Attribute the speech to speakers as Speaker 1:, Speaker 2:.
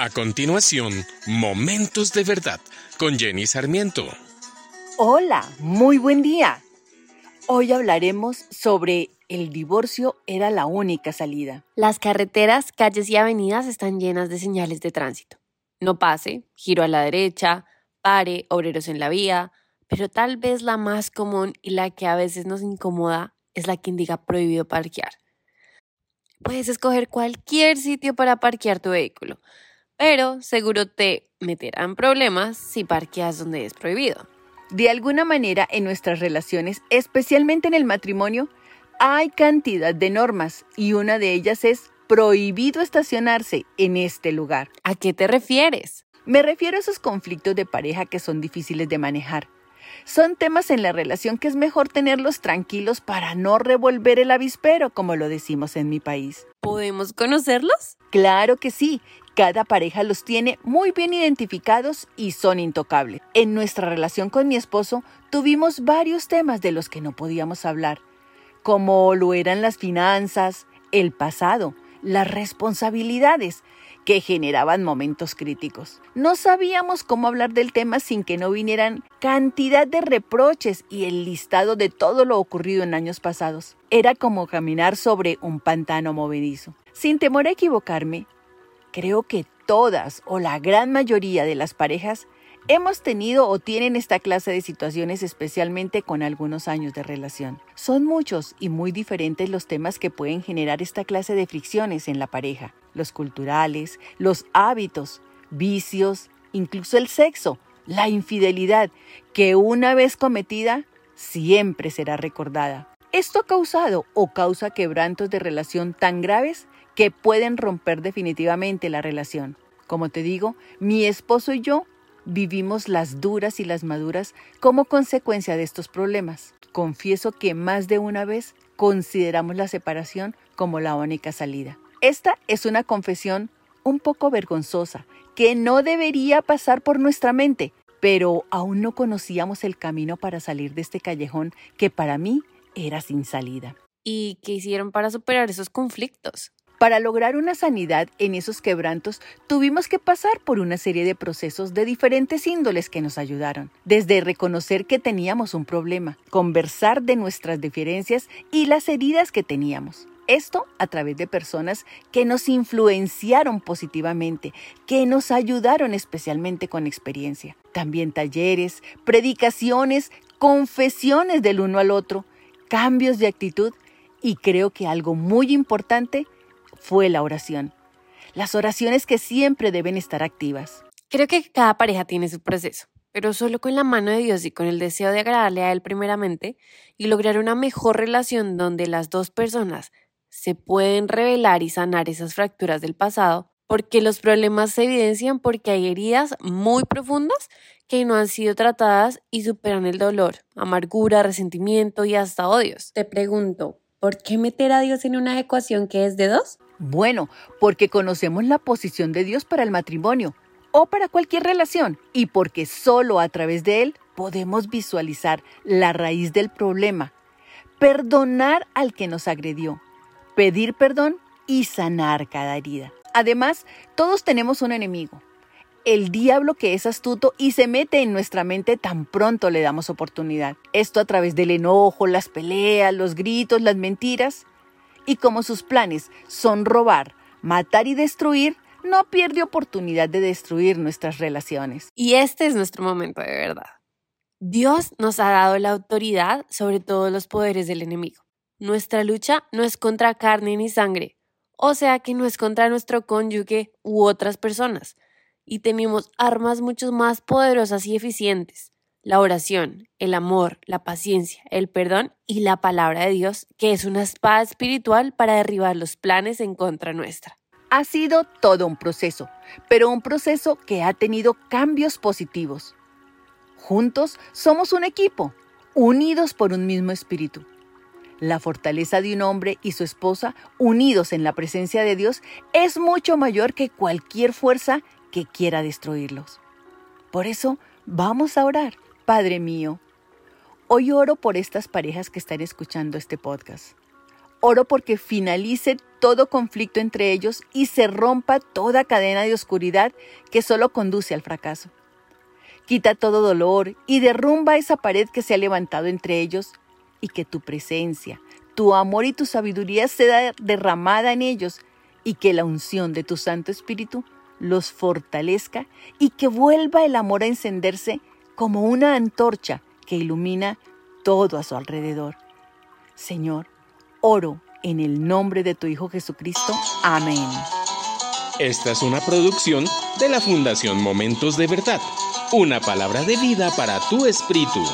Speaker 1: A continuación, Momentos de Verdad con Jenny Sarmiento.
Speaker 2: Hola, muy buen día. Hoy hablaremos sobre el divorcio era la única salida.
Speaker 3: Las carreteras, calles y avenidas están llenas de señales de tránsito. No pase, giro a la derecha, pare, obreros en la vía, pero tal vez la más común y la que a veces nos incomoda es la que indica prohibido parquear. Puedes escoger cualquier sitio para parquear tu vehículo, pero seguro te meterán problemas si parqueas donde es prohibido.
Speaker 2: De alguna manera en nuestras relaciones, especialmente en el matrimonio, hay cantidad de normas y una de ellas es prohibido estacionarse en este lugar.
Speaker 3: ¿A qué te refieres?
Speaker 2: Me refiero a esos conflictos de pareja que son difíciles de manejar son temas en la relación que es mejor tenerlos tranquilos para no revolver el avispero, como lo decimos en mi país.
Speaker 3: ¿Podemos conocerlos?
Speaker 2: Claro que sí. Cada pareja los tiene muy bien identificados y son intocables. En nuestra relación con mi esposo tuvimos varios temas de los que no podíamos hablar, como lo eran las finanzas, el pasado, las responsabilidades, que generaban momentos críticos. No sabíamos cómo hablar del tema sin que no vinieran cantidad de reproches y el listado de todo lo ocurrido en años pasados. Era como caminar sobre un pantano movedizo. Sin temor a equivocarme, creo que todas o la gran mayoría de las parejas Hemos tenido o tienen esta clase de situaciones especialmente con algunos años de relación. Son muchos y muy diferentes los temas que pueden generar esta clase de fricciones en la pareja. Los culturales, los hábitos, vicios, incluso el sexo, la infidelidad, que una vez cometida siempre será recordada. Esto ha causado o causa quebrantos de relación tan graves que pueden romper definitivamente la relación. Como te digo, mi esposo y yo vivimos las duras y las maduras como consecuencia de estos problemas. Confieso que más de una vez consideramos la separación como la única salida. Esta es una confesión un poco vergonzosa que no debería pasar por nuestra mente, pero aún no conocíamos el camino para salir de este callejón que para mí era sin salida.
Speaker 3: ¿Y qué hicieron para superar esos conflictos?
Speaker 2: Para lograr una sanidad en esos quebrantos, tuvimos que pasar por una serie de procesos de diferentes índoles que nos ayudaron, desde reconocer que teníamos un problema, conversar de nuestras diferencias y las heridas que teníamos. Esto a través de personas que nos influenciaron positivamente, que nos ayudaron especialmente con experiencia. También talleres, predicaciones, confesiones del uno al otro, cambios de actitud y creo que algo muy importante, fue la oración. Las oraciones que siempre deben estar activas.
Speaker 3: Creo que cada pareja tiene su proceso, pero solo con la mano de Dios y con el deseo de agradarle a Él primeramente y lograr una mejor relación donde las dos personas se pueden revelar y sanar esas fracturas del pasado, porque los problemas se evidencian porque hay heridas muy profundas que no han sido tratadas y superan el dolor, amargura, resentimiento y hasta odios. Te pregunto, ¿por qué meter a Dios en una ecuación que es de dos?
Speaker 2: Bueno, porque conocemos la posición de Dios para el matrimonio o para cualquier relación y porque solo a través de él podemos visualizar la raíz del problema, perdonar al que nos agredió, pedir perdón y sanar cada herida. Además, todos tenemos un enemigo, el diablo que es astuto y se mete en nuestra mente tan pronto le damos oportunidad. Esto a través del enojo, las peleas, los gritos, las mentiras y como sus planes son robar, matar y destruir, no pierde oportunidad de destruir nuestras relaciones.
Speaker 3: Y este es nuestro momento de verdad. Dios nos ha dado la autoridad sobre todos los poderes del enemigo. Nuestra lucha no es contra carne ni sangre, o sea que no es contra nuestro cónyuge u otras personas, y tenemos armas mucho más poderosas y eficientes la oración, el amor, la paciencia, el perdón y la palabra de Dios, que es una espada espiritual para derribar los planes en contra nuestra.
Speaker 2: Ha sido todo un proceso, pero un proceso que ha tenido cambios positivos. Juntos somos un equipo, unidos por un mismo espíritu. La fortaleza de un hombre y su esposa, unidos en la presencia de Dios, es mucho mayor que cualquier fuerza que quiera destruirlos. Por eso, vamos a orar Padre mío, hoy oro por estas parejas que están escuchando este podcast. Oro porque finalice todo conflicto entre ellos y se rompa toda cadena de oscuridad que solo conduce al fracaso. Quita todo dolor y derrumba esa pared que se ha levantado entre ellos y que tu presencia, tu amor y tu sabiduría sea derramada en ellos y que la unción de tu Santo Espíritu los fortalezca y que vuelva el amor a encenderse como una antorcha que ilumina todo a su alrededor. Señor, oro en el nombre de tu Hijo Jesucristo. Amén.
Speaker 1: Esta es una producción de la Fundación Momentos de Verdad, una palabra de vida para tu espíritu.